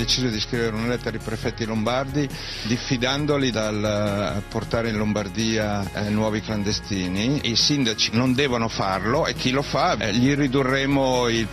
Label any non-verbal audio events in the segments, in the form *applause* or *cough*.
deciso di scrivere una lettera ai prefetti lombardi diffidandoli dal eh, portare in Lombardia eh, nuovi clandestini. I sindaci non devono farlo e chi lo fa eh, gli ridurremo i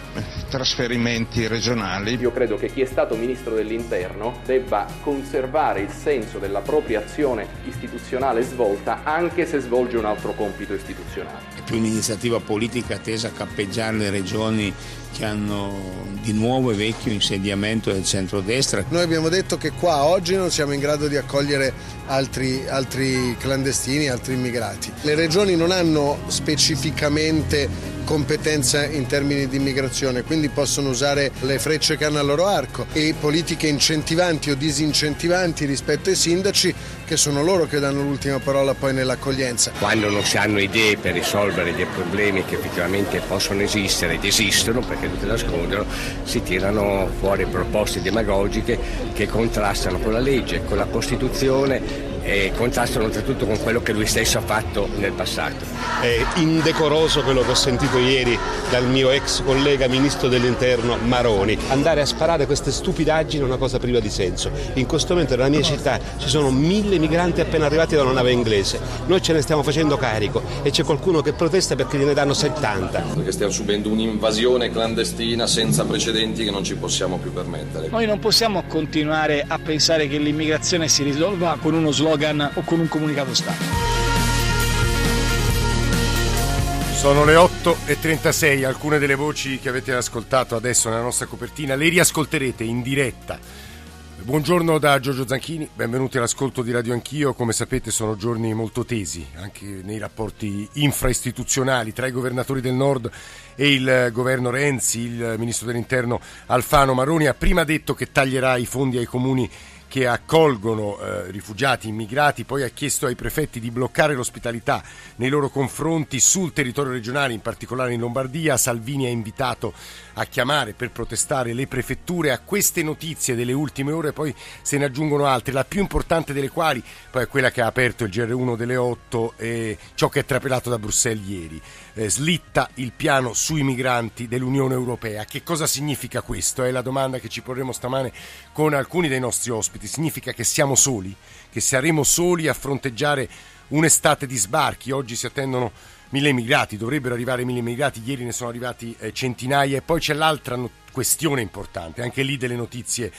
trasferimenti regionali. Io credo che chi è stato ministro dell'interno debba conservare il senso della propria azione istituzionale svolta anche se svolge un altro compito istituzionale. È più un'iniziativa politica tesa a cappeggiare le regioni che hanno di nuovo e vecchio insediamento del centrodestra. Noi abbiamo detto che qua oggi non siamo in grado di accogliere altri, altri clandestini, altri immigrati. Le regioni non hanno specificamente competenza in termini di immigrazione, quindi possono usare le frecce che hanno al loro arco e politiche incentivanti o disincentivanti rispetto ai sindaci che sono loro che danno l'ultima parola poi nell'accoglienza. Quando non si hanno idee per risolvere dei problemi che effettivamente possono esistere ed esistono perché non te nascondono, si tirano fuori proposte demagogiche che contrastano con la legge, con la Costituzione e contrastano oltretutto con quello che lui stesso ha fatto nel passato. È indecoroso quello che ho sentito ieri dal mio ex collega ministro dell'interno Maroni. Andare a sparare queste stupidaggini è una cosa priva di senso. In questo momento nella mia città ci sono mille migranti appena arrivati da una nave inglese. Noi ce ne stiamo facendo carico e c'è qualcuno che protesta perché gliene danno 70. Perché stiamo subendo un'invasione clandestina senza precedenti che non ci possiamo più permettere. Noi non possiamo continuare a pensare che l'immigrazione si risolva con uno slogan slogan o con un comunicato stampa. Sono le 8.36, alcune delle voci che avete ascoltato adesso nella nostra copertina le riascolterete in diretta. Buongiorno da Giorgio Zanchini, benvenuti all'ascolto di Radio Anch'io. Come sapete sono giorni molto tesi anche nei rapporti infraistituzionali tra i governatori del Nord e il governo Renzi. Il ministro dell'Interno Alfano Maroni ha prima detto che taglierà i fondi ai comuni che accolgono eh, rifugiati, immigrati, poi ha chiesto ai prefetti di bloccare l'ospitalità nei loro confronti sul territorio regionale, in particolare in Lombardia. Salvini ha invitato a chiamare per protestare le prefetture a queste notizie delle ultime ore, poi se ne aggiungono altre, la più importante delle quali poi è quella che ha aperto il GR1 delle 8 e ciò che è trapelato da Bruxelles ieri. Eh, slitta il piano sui migranti dell'Unione Europea. Che cosa significa questo? È la domanda che ci porremo stamane con alcuni dei nostri ospiti. Significa che siamo soli, che saremo soli a fronteggiare un'estate di sbarchi. Oggi si attendono mille immigrati, dovrebbero arrivare mille immigrati, ieri ne sono arrivati eh, centinaia e poi c'è l'altra questione importante, anche lì delle notizie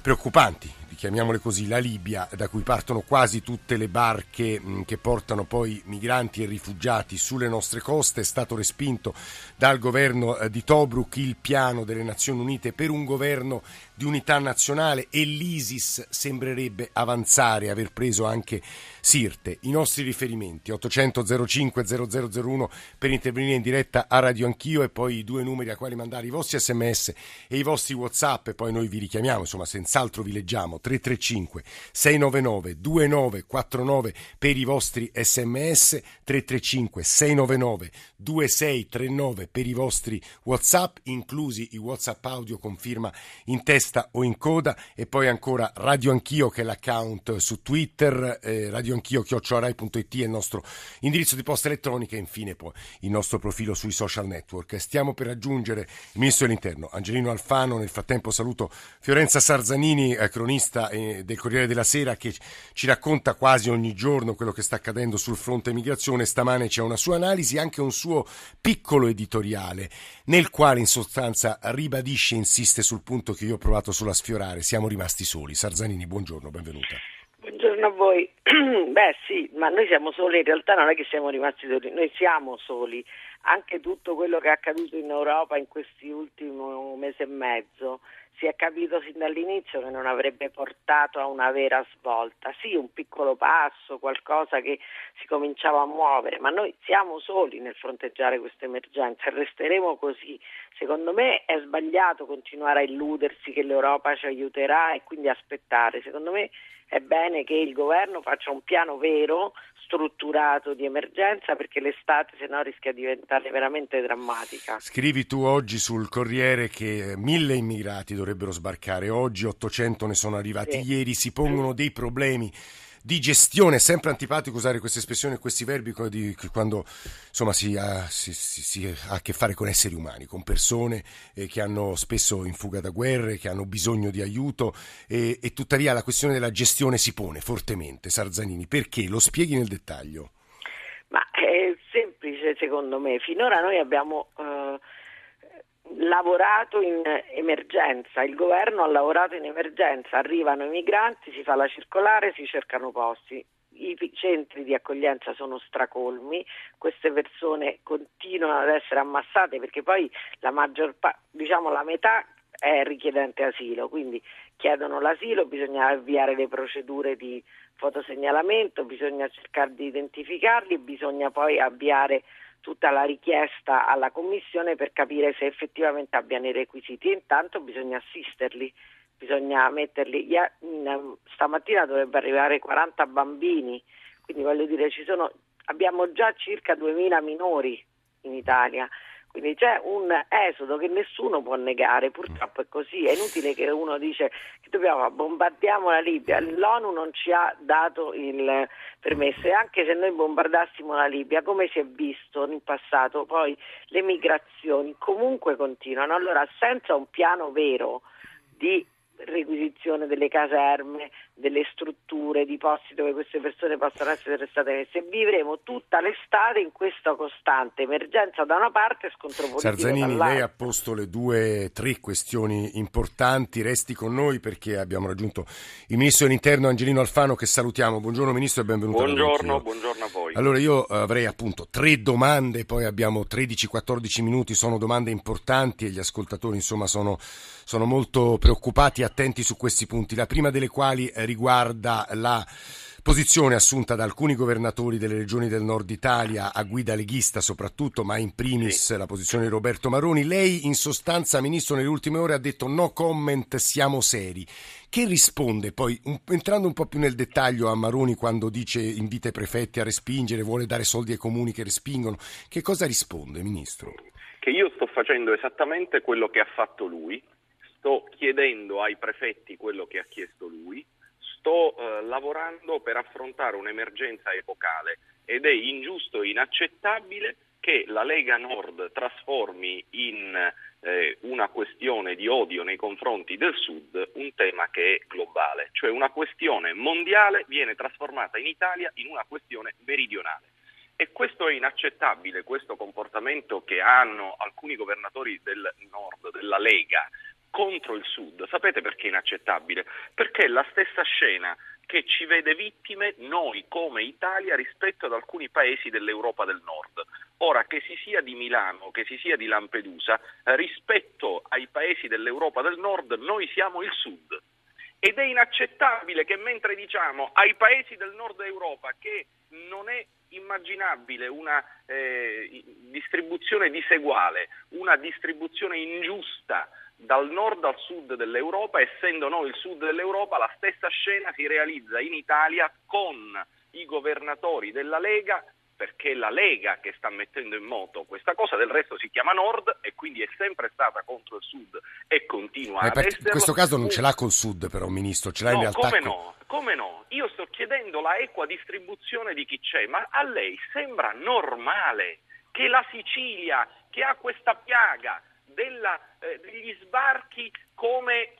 preoccupanti, chiamiamole così, la Libia, da cui partono quasi tutte le barche che portano poi migranti e rifugiati sulle nostre coste, è stato respinto dal governo eh, di Tobruk il piano delle Nazioni Unite per un governo di unità nazionale e l'ISIS sembrerebbe avanzare, aver preso anche Sirte. I nostri riferimenti 800 05 0001 per intervenire in diretta a Radio Anch'io e poi i due numeri a quali mandare i vostri sms e i vostri whatsapp e poi noi vi richiamiamo, insomma senz'altro vi leggiamo 335 699 2949 per i vostri sms 335 699 2639 per i vostri whatsapp inclusi i whatsapp audio con firma in testa o in coda e poi ancora Radio Anch'io che è l'account su Twitter eh, Radio Anch'io, chiocciorai.it è il nostro indirizzo di posta elettronica e infine poi il nostro profilo sui social network. Stiamo per raggiungere il Ministro dell'Interno, Angelino Alfano. Nel frattempo saluto Fiorenza Sarzanini, eh, cronista eh, del Corriere della Sera, che ci racconta quasi ogni giorno quello che sta accadendo sul fronte migrazione. Stamane c'è una sua analisi, anche un suo piccolo editoriale, nel quale in sostanza ribadisce e insiste sul punto che io ho provato solo a sfiorare. Siamo rimasti soli. Sarzanini, buongiorno, benvenuta. Buongiorno a voi. *clears throat* Beh sì, ma noi siamo soli, in realtà non è che siamo rimasti soli, noi siamo soli. Anche tutto quello che è accaduto in Europa in questi ultimi mesi e mezzo si è capito sin dall'inizio che non avrebbe portato a una vera svolta. Sì, un piccolo passo, qualcosa che si cominciava a muovere, ma noi siamo soli nel fronteggiare questa emergenza e resteremo così. Secondo me è sbagliato continuare a illudersi che l'Europa ci aiuterà e quindi aspettare. Secondo me è bene che il governo faccia un piano vero strutturato di emergenza perché l'estate se no rischia di diventare veramente drammatica. Scrivi tu oggi sul Corriere che mille immigrati dovrebbero sbarcare oggi, 800 ne sono arrivati sì. ieri, si pongono dei problemi di gestione. È sempre antipatico usare queste espressioni e questi verbi quando insomma, si, ha, si, si, si, ha, a che fare con esseri umani, con persone eh, che hanno spesso in fuga da guerre, che hanno bisogno di aiuto e, e tuttavia la questione della gestione si pone fortemente. Sarzanini, perché? Lo spieghi nel dettaglio? Ma è semplice secondo me. Finora noi abbiamo... Uh lavorato in emergenza, il governo ha lavorato in emergenza, arrivano i migranti, si fa la circolare, si cercano posti. I centri di accoglienza sono stracolmi, queste persone continuano ad essere ammassate perché poi la maggior parte, diciamo la metà è richiedente asilo, quindi chiedono l'asilo, bisogna avviare le procedure di fotosegnalamento, bisogna cercare di identificarli, bisogna poi avviare tutta la richiesta alla Commissione per capire se effettivamente abbiano i requisiti intanto bisogna assisterli, bisogna metterli. Stamattina dovrebbe arrivare 40 bambini, quindi voglio dire sono, abbiamo già circa 2000 minori in Italia. Quindi c'è un esodo che nessuno può negare, purtroppo è così, è inutile che uno dice che dobbiamo bombardiamo la Libia, l'ONU non ci ha dato il permesso e anche se noi bombardassimo la Libia, come si è visto in passato, poi le migrazioni comunque continuano, allora senza un piano vero di requisizione delle caserme, delle strutture, di posti dove queste persone possano essere state messe. Vivremo tutta l'estate in questa costante emergenza da una parte e scontro politico Sarzanini, dall'altra. lei ha posto le due, tre questioni importanti, resti con noi perché abbiamo raggiunto il Ministro dell'Interno Angelino Alfano che salutiamo. Buongiorno Ministro e benvenuto. Buongiorno, buongiorno a voi. Allora io avrei appunto tre domande, poi abbiamo 13-14 minuti, sono domande importanti e gli ascoltatori insomma sono, sono molto preoccupati e attenti su questi punti. La prima delle quali riguarda la posizione assunta da alcuni governatori delle regioni del nord Italia a guida leghista soprattutto, ma in primis la posizione di Roberto Maroni. Lei in sostanza, Ministro, nelle ultime ore ha detto no comment, siamo seri. Che risponde poi, entrando un po' più nel dettaglio a Maroni quando dice invita i prefetti a respingere, vuole dare soldi ai comuni che respingono, che cosa risponde, Ministro? Che io sto facendo esattamente quello che ha fatto lui, sto chiedendo ai prefetti quello che ha chiesto lui, sto eh, lavorando per affrontare un'emergenza epocale ed è ingiusto e inaccettabile che la Lega Nord trasformi in eh, una questione di odio nei confronti del Sud un tema che è globale, cioè una questione mondiale viene trasformata in Italia in una questione meridionale. E questo è inaccettabile, questo comportamento che hanno alcuni governatori del nord, della Lega, contro il Sud. Sapete perché è inaccettabile? Perché è la stessa scena che ci vede vittime noi come Italia rispetto ad alcuni paesi dell'Europa del Nord. Ora, che si sia di Milano, che si sia di Lampedusa, rispetto ai paesi dell'Europa del Nord noi siamo il Sud. Ed è inaccettabile che mentre diciamo ai paesi del nord Europa che non è immaginabile una eh, distribuzione diseguale, una distribuzione ingiusta dal nord al sud dell'Europa, essendo noi il sud dell'Europa, la stessa scena si realizza in Italia con i governatori della Lega perché è la Lega che sta mettendo in moto questa cosa, del resto si chiama Nord e quindi è sempre stata contro il Sud e continua eh, ad essere. In questo caso non ce l'ha col Sud però, Ministro, ce l'ha no, in realtà come con... no? Come no? Io sto chiedendo la equa distribuzione di chi c'è, ma a lei sembra normale che la Sicilia, che ha questa piaga della, eh, degli sbarchi come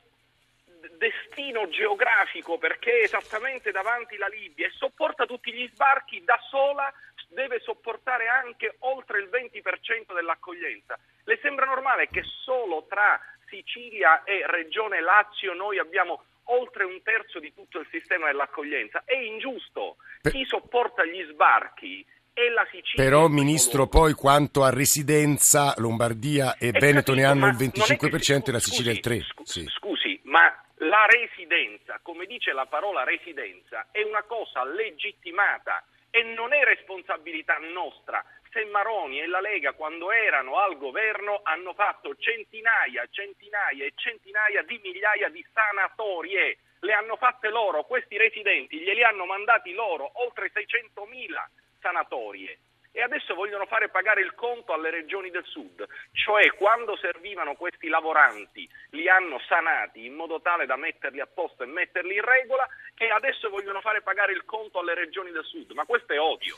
destino geografico perché è esattamente davanti la Libia e sopporta tutti gli sbarchi da sola deve sopportare anche oltre il 20% dell'accoglienza. Le sembra normale che solo tra Sicilia e Regione Lazio noi abbiamo oltre un terzo di tutto il sistema dell'accoglienza? È ingiusto. Chi sopporta gli sbarchi è la Sicilia. Però, Ministro, poi quanto a residenza, Lombardia e, È Veneto ne capito, hanno ma il non è che 25% si- e la Sicilia il 3%. scusi, Sì. Scusi, ma la residenza, come dice la parola residenza, è una cosa legittimata e non è responsabilità nostra. Se Maroni e la Lega quando erano al governo hanno fatto centinaia, centinaia e centinaia di migliaia di sanatorie. le hanno fatte loro, questi residenti glieli hanno mandati loro, oltre 600.000 sanatorie e adesso vogliono fare pagare il conto alle regioni del sud, cioè quando servivano questi lavoranti li hanno sanati in modo tale da metterli a posto e metterli in regola e adesso vogliono fare pagare il conto alle regioni del sud, ma questo è odio.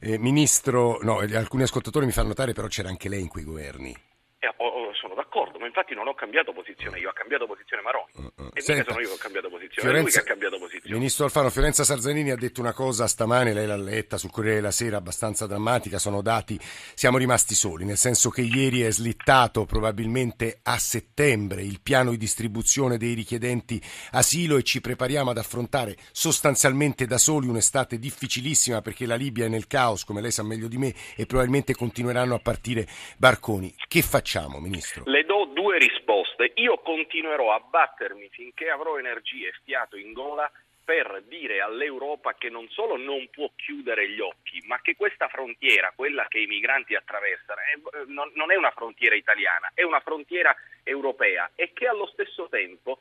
Eh, ministro, no, alcuni ascoltatori mi fanno notare però c'era anche lei in quei governi. Oh, oh, sono d'accordo, ma infatti non ho cambiato posizione io, ha cambiato posizione Maroni. Uh, uh. E Senta, sono io che ho cambiato posizione, Fiorenza, è lui che ha cambiato posizione. Ministro Alfano, Fiorenza Sarzanini ha detto una cosa stamane, lei l'ha letta sul Corriere della Sera, abbastanza drammatica, sono dati, siamo rimasti soli, nel senso che ieri è slittato probabilmente a settembre il piano di distribuzione dei richiedenti asilo e ci prepariamo ad affrontare sostanzialmente da soli un'estate difficilissima perché la Libia è nel caos, come lei sa meglio di me, e probabilmente continueranno a partire barconi. Che facciamo, Ministro? Le do due risposte. Io continuerò a battermi finché avrò energie e fiato in gola per dire all'Europa che non solo non può chiudere gli occhi, ma che questa frontiera, quella che i migranti attraversano, è, non, è una frontiera italiana, è una frontiera europea e che allo stesso tempo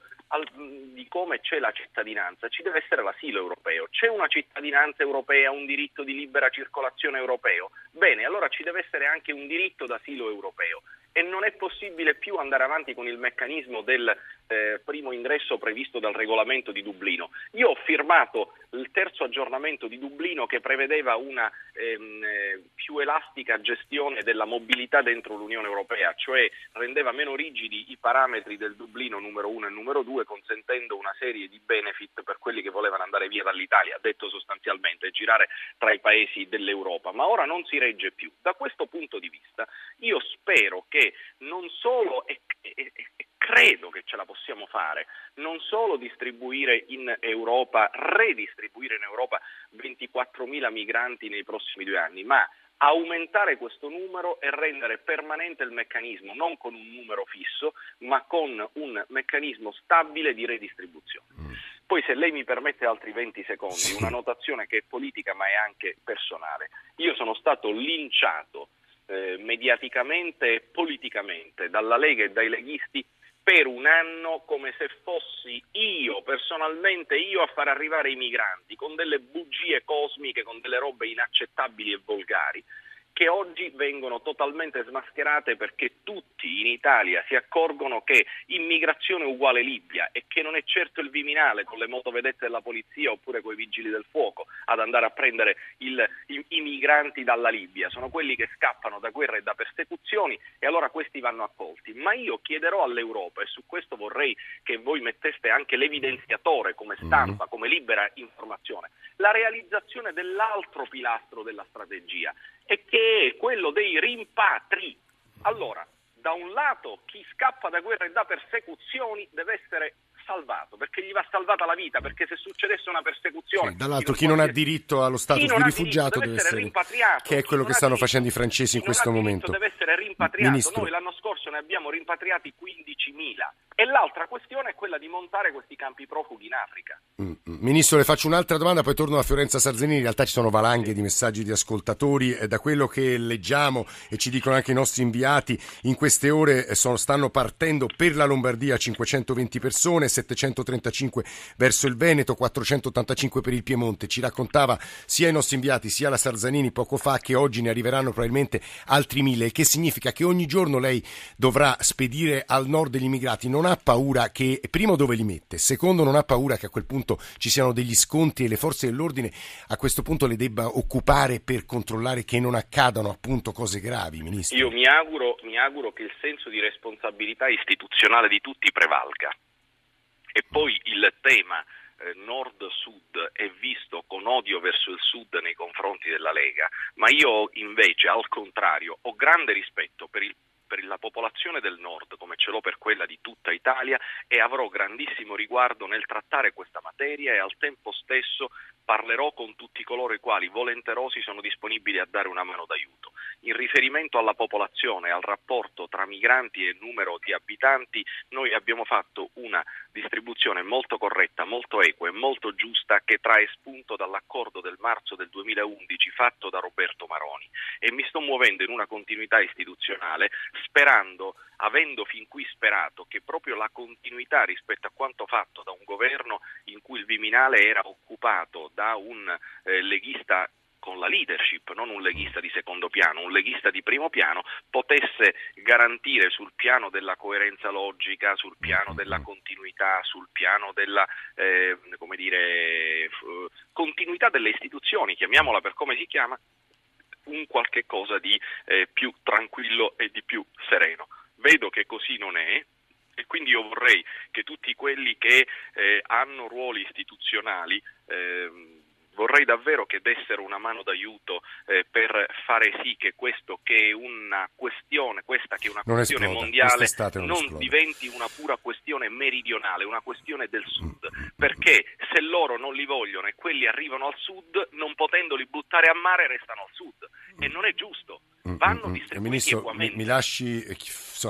di come c'è la cittadinanza ci deve essere l'asilo europeo. C'è una cittadinanza europea, un diritto di libera circolazione europeo? Bene, allora ci deve essere anche un diritto d'asilo europeo e non è possibile più andare avanti con il meccanismo del eh, primo ingresso previsto dal regolamento di Dublino. Io ho firmato il terzo aggiornamento di Dublino che prevedeva una ehm, eh, più elastica gestione della mobilità dentro l'Unione Europea, cioè rendeva meno rigidi i parametri del Dublino numero 1 e numero 2, consentendo una serie di benefit per quelli che volevano andare via dall'Italia, detto sostanzialmente, girare tra i paesi dell'Europa. Ma ora non si regge più. Da questo punto di vista io spero che non solo, e, e, e credo che ce la possiamo fare, non solo distribuire in Europa, redistribuire in Europa 24.000 migranti nei prossimi due anni, ma aumentare questo numero e rendere permanente il meccanismo, non con un numero fisso, ma con un meccanismo stabile di redistribuzione. Mm. Poi se lei mi permette altri 20 secondi, una notazione che è politica ma è anche personale. Io sono stato linciato eh, mediaticamente e politicamente dalla Lega e dai leghisti per un anno come se fossi io, personalmente io, a far arrivare i migranti con delle bugie cosmiche, con delle robe inaccettabili e volgari che oggi vengono totalmente smascherate perché tutti in Italia si accorgono che immigrazione uguale Libia e che non è certo il Viminale con le motovedette della polizia oppure con i vigili del fuoco ad andare a prendere il, i, i, migranti dalla Libia, sono quelli che scappano da guerre e da persecuzioni e allora questi vanno accolti. Ma io chiederò all'Europa e su questo vorrei che voi metteste anche l'evidenziatore come stampa, come libera informazione, la realizzazione dell'altro pilastro della strategia e che è quello dei rimpatri. Allora, da un lato chi scappa da guerra e da persecuzioni deve essere salvato, perché gli va salvata la vita, perché se succedesse una persecuzione... Sì, dall'altro chi non ha diritto allo status di rifugiato deve, deve essere rimpatriato, che è quello che stanno diritto, facendo i francesi in questo momento. deve essere rimpatriato, Ministro. noi l'anno scorso ne abbiamo rimpatriati 15.000 e l'altra questione è quella di montare questi campi profughi in Africa. Mm, mm. Ministro, le faccio un'altra domanda, poi torno a Fiorenza Sarzanini. In realtà ci sono valanghe di messaggi di ascoltatori. Da quello che leggiamo e ci dicono anche i nostri inviati, in queste ore eh, sono, stanno partendo per la Lombardia 520 persone, 735 verso il Veneto, 485 per il Piemonte. Ci raccontava sia i nostri inviati sia la Sarzanini poco fa che oggi ne arriveranno probabilmente altri mille, il che significa che ogni giorno lei dovrà spedire al nord degli immigrati. Non ha paura che, primo dove li mette, secondo non ha paura che a quel punto ci siano degli scontri e le forze dell'ordine a questo punto le debba occupare per controllare che non accadano appunto cose gravi, Ministro? Io mi auguro, mi auguro che il senso di responsabilità istituzionale di tutti prevalga. E poi il tema eh, nord-sud è visto con odio verso il sud nei confronti della Lega, ma io invece al contrario ho grande rispetto per il per la popolazione del nord come ce l'ho per quella di tutta Italia e avrò grandissimo riguardo nel trattare questa materia e al tempo stesso parlerò con tutti coloro i quali volenterosi sono disponibili a dare una mano d'aiuto. In riferimento alla popolazione al rapporto tra migranti e numero di abitanti, noi abbiamo fatto una distribuzione molto corretta, molto equa e molto giusta che trae spunto dall'accordo del marzo del 2011 fatto da Roberto Maroni. E mi sto muovendo in una continuità istituzionale sperando, avendo fin qui sperato che proprio la continuità rispetto a quanto fatto da un governo in cui il Viminale era occupato da un eh, leghista con la leadership, non un leghista di secondo piano, un leghista di primo piano, potesse garantire sul piano della coerenza logica, sul piano della continuità, sul piano della eh, dire, continuità delle istituzioni, chiamiamola per come si chiama, un qualche cosa di eh, più tranquillo e di più sereno. Vedo che così non è, e quindi io vorrei che tutti quelli che eh, hanno ruoli istituzionali eh, vorrei davvero che dessero una mano d'aiuto eh, per fare sì che questo che è una questione, questa che è una non questione esploda. mondiale non, non diventi una pura questione meridionale, una questione del sud, perché se loro non li vogliono e quelli arrivano al sud, non potendoli buttare a mare restano al sud. E non è giusto. Vanno distribuiti Ministro, mi, mi, lasci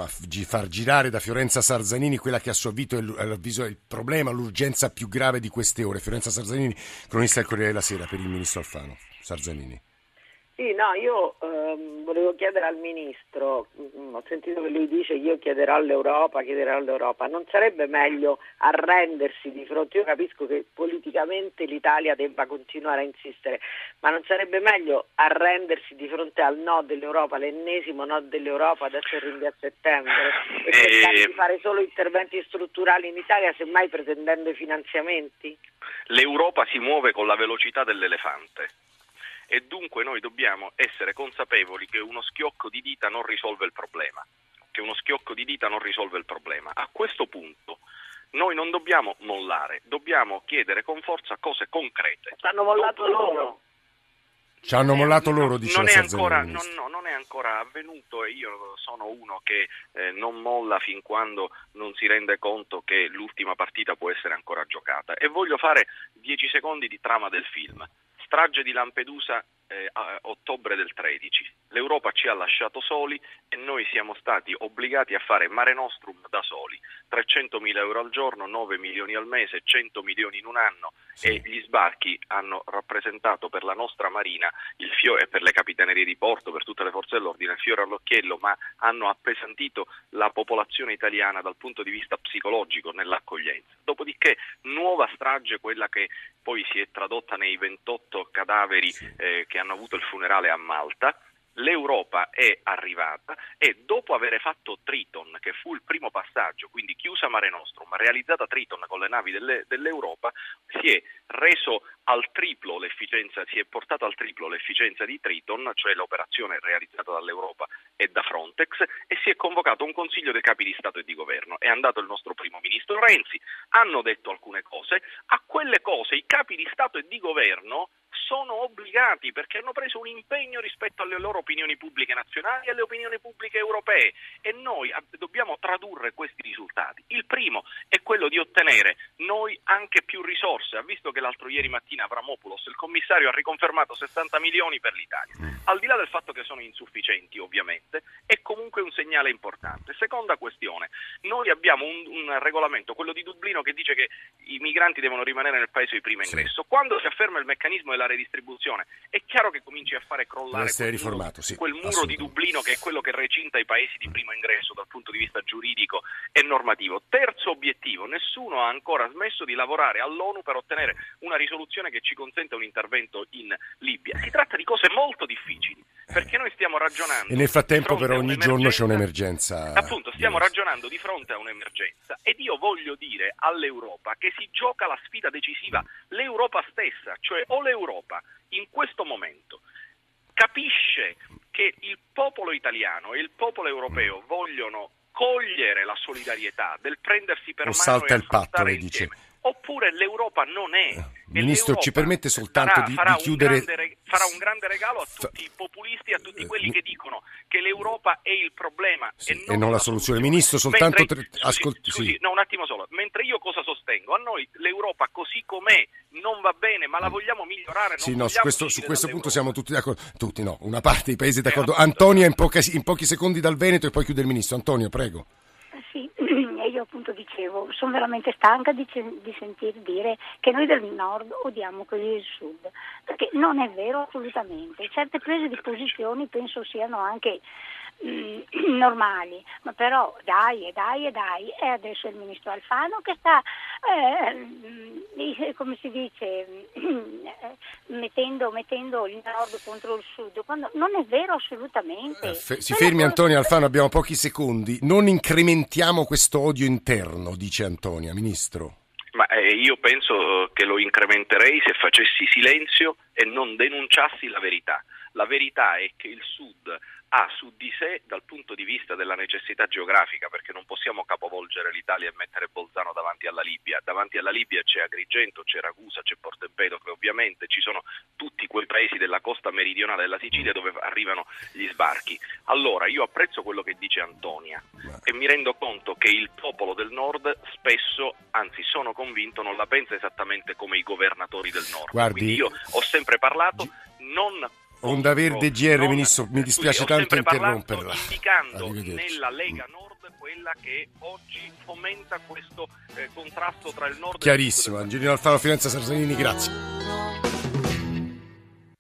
eh, insomma, far girare da Fiorenza Sarzanini quella che a suo avviso è il problema, l'urgenza più grave di queste ore. Fiorenza Sarzanini, cronista del Corriere della Sera per il Ministro Alfano. Sarzanini. Sì, no, io ehm, volevo chiedere al Ministro, mh, mm, ho sentito che lui dice io chiederò all'Europa, chiederò all'Europa, non sarebbe meglio arrendersi di fronte, io capisco che politicamente l'Italia debba continuare a insistere, ma non sarebbe meglio arrendersi di fronte al no dell'Europa, l'ennesimo no dell'Europa, adesso il rinvio a settembre, e cercare di fare solo interventi strutturali in Italia, semmai pretendendo i finanziamenti? L'Europa si muove con la velocità dell'elefante e dunque noi dobbiamo essere consapevoli che uno schiocco di dita non risolve il problema, che uno schiocco di dita non risolve il problema. A questo punto noi non dobbiamo mollare, dobbiamo chiedere con forza cose concrete. Ci hanno mollato loro. Ci hanno mollato loro, dice non la è, ancora, non, no, non è ancora avvenuto e io sono uno che eh, non molla fin quando non si rende conto che l'ultima partita può essere ancora giocata. E voglio fare dieci secondi di trama del film. Strage di Lampedusa eh, a ottobre del 13. L'Europa ci ha lasciato soli e noi siamo stati obbligati a fare Mare Nostrum da soli. 300 mila euro al giorno, 9 milioni al mese, 100 milioni in un anno sì. e gli sbarchi hanno rappresentato per la nostra Marina il fiore, e per le capitanerie di porto, per tutte le forze dell'ordine, il fiore all'occhiello, ma hanno appesantito la popolazione italiana dal punto di vista psicologico nell'accoglienza. Dopodiché nuova strage, quella che poi si è tradotta nei 28 cadaveri sì. eh, che hanno avuto il funerale a Malta, l'Europa è arrivata e dopo aver fatto Triton, che fu il primo passaggio, quindi chiusa Mare Nostrum, realizzata Triton con le navi delle, dell'Europa, si è reso al triplo l'efficienza, si è portato al triplo l'efficienza di Triton, cioè l'operazione realizzata dall'Europa e da Frontex, e si è convocato un consiglio dei capi di Stato e di governo. È andato il nostro primo ministro Renzi, hanno detto alcune cose, a quelle cose i capi di Stato e di governo sono obbligati perché hanno preso un impegno rispetto alle loro opinioni pubbliche nazionali e alle opinioni pubbliche europee e noi dobbiamo tradurre questi risultati. Il primo è quello di ottenere noi anche più risorse. Ha visto che l'altro ieri mattina Avramopoulos, il commissario, ha riconfermato 60 milioni per l'Italia. Mm. Al di là del fatto che sono insufficienti, ovviamente, è comunque un segnale importante. Seconda questione, noi abbiamo un, un regolamento, quello di Dublino, che dice che i migranti devono rimanere nel paese di primo ingresso. Quando si afferma il meccanismo della redistribuzione, è chiaro che cominci a fare crollare quel muro, sì, quel muro di Dublino che è quello che recinta i paesi di primo ingresso dal punto di vista giuridico e normativo. Terzo obiettivo, nessuno ha ancora smesso di lavorare all'ONU per ottenere una risoluzione che ci consenta un intervento in Libia. Si tratta di cose molto difficili, perché noi stiamo ragionando... E nel frattempo però ogni giorno c'è un'emergenza. Appunto, stiamo ragionando di fronte a un'emergenza ed io voglio dire all'Europa che si gioca la sfida decisiva, l'Europa stessa, cioè o l'Europa in questo momento capisce che il popolo italiano e il popolo europeo vogliono cogliere la solidarietà del prendersi per o mano salta il patto, lei dice. Oppure l'Europa non è. E Ministro, ci permette soltanto farà, di, farà di chiudere... Un grande, farà un grande regalo a tutti i populisti, a tutti quelli che dicono che l'Europa è il problema Sì, e, non e non la soluzione. Ministro, soltanto... Mentre- tre- ascolti, scusi, sì. no, un attimo solo. Mentre io cosa sostengo? A noi l'Europa così com'è non va bene, ma la vogliamo migliorare. Sì, no, su questo, su questo punto siamo tutti d'accordo. Tutti no, una parte dei paesi d'accordo. Antonia in, poca- in pochi secondi dal Veneto e poi chiude il Ministro. Antonio, prego. Io appunto dicevo, sono veramente stanca di, di sentir dire che noi del nord odiamo quelli del sud, perché non è vero assolutamente. Certe prese di posizioni penso siano anche mm, *clears throat* normali, ma però dai e dai e dai, e adesso il ministro Alfano che sta, eh, come si dice, *clears throat* mettendo, mettendo, il nord contro il sud, quando non è vero assolutamente. Eh, fe- si fermi Antonio Alfano, abbiamo pochi secondi, non incrementiamo questo odio interno, dice Antonia, ministro. Ma eh, io penso eh, che lo incrementerei se facessi silenzio e non denunciassi la verità. La verità è che il Sud ha su di sé dal punto di vista della necessità geografica, perché non possiamo capovolgere l'Italia e mettere Bolzano davanti alla Libia. Davanti alla Libia c'è Agrigento, c'è Ragusa, c'è Porto Empedocle, ovviamente ci sono tutti quei paesi della costa meridionale della Sicilia dove arrivano gli sbarchi. Allora io apprezzo quello che dice Antonia e mi rendo conto che il popolo del nord spesso, anzi sono convinto, non la pensa esattamente come i governatori del nord. Guardi, Quindi io ho sempre parlato non Onda Verde GR, Ministro, mi dispiace scusi, tanto interromperla. Indicando nella Lega Nord quella che oggi fomenta questo eh, contrasto tra il nord Chiarissimo, e il sud. Angelino Alfano, Firenze Sarsanini, grazie.